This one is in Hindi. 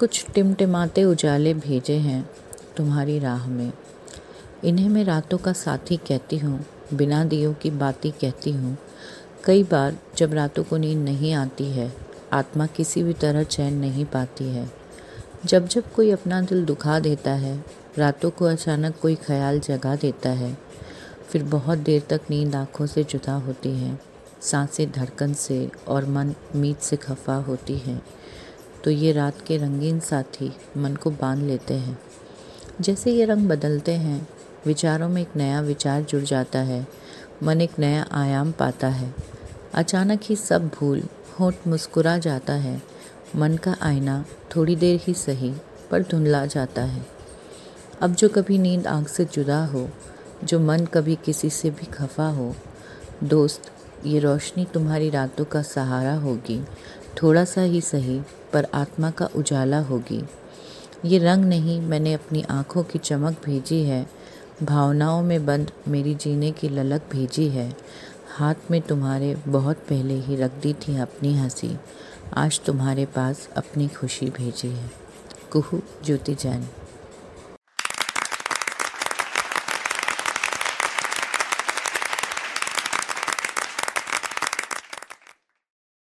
कुछ टिमटिमाते उजाले भेजे हैं तुम्हारी राह में। इन्हें मैं रातों का साथी कहती हूँ, बिना दियों की बातें कहती हूँ। कई बार जब रातों को नींद नहीं आती है, आत्मा किसी भी तरह चैन नहीं पाती है। जब जब कोई अपना दिल दुखा देता है, रातों को अचानक कोई ख्याल जगा देता है, फिर बहुत देर तक नींद आँखों से जुदा होती है, साँसें धड़कन से और मन उम्मीद से खफा होती है। तो ये रात के रंगीन साथी मन को बाँध लेते हैं। जैसे ये रंग बदलते हैं, विचारों में एक नया विचार जुड़ जाता है, मन एक नया आयाम पाता है। अचानक ही सब भूल, होठ मुस्कुरा जाता है। मन का आईना थोड़ी देर ही सही, पर धुंधला जाता है। अब जो कभी नींद आँख से जुदा हो, जो मन कभी किसी से भी खफा हो, दोस्त ये रोशनी तुम्हारी रातों का सहारा होगी। थोड़ा सा ही सही, पर आत्मा का उजाला होगी। ये रंग नहीं, मैंने अपनी आँखों की चमक भेजी है। भावनाओं में बंद मेरी जीने की ललक भेजी है। हाथ में तुम्हारे बहुत पहले ही रख दी थी अपनी हँसी। आज तुम्हारे पास अपनी खुशी भेजी है। कुहू, ज्योति जैन।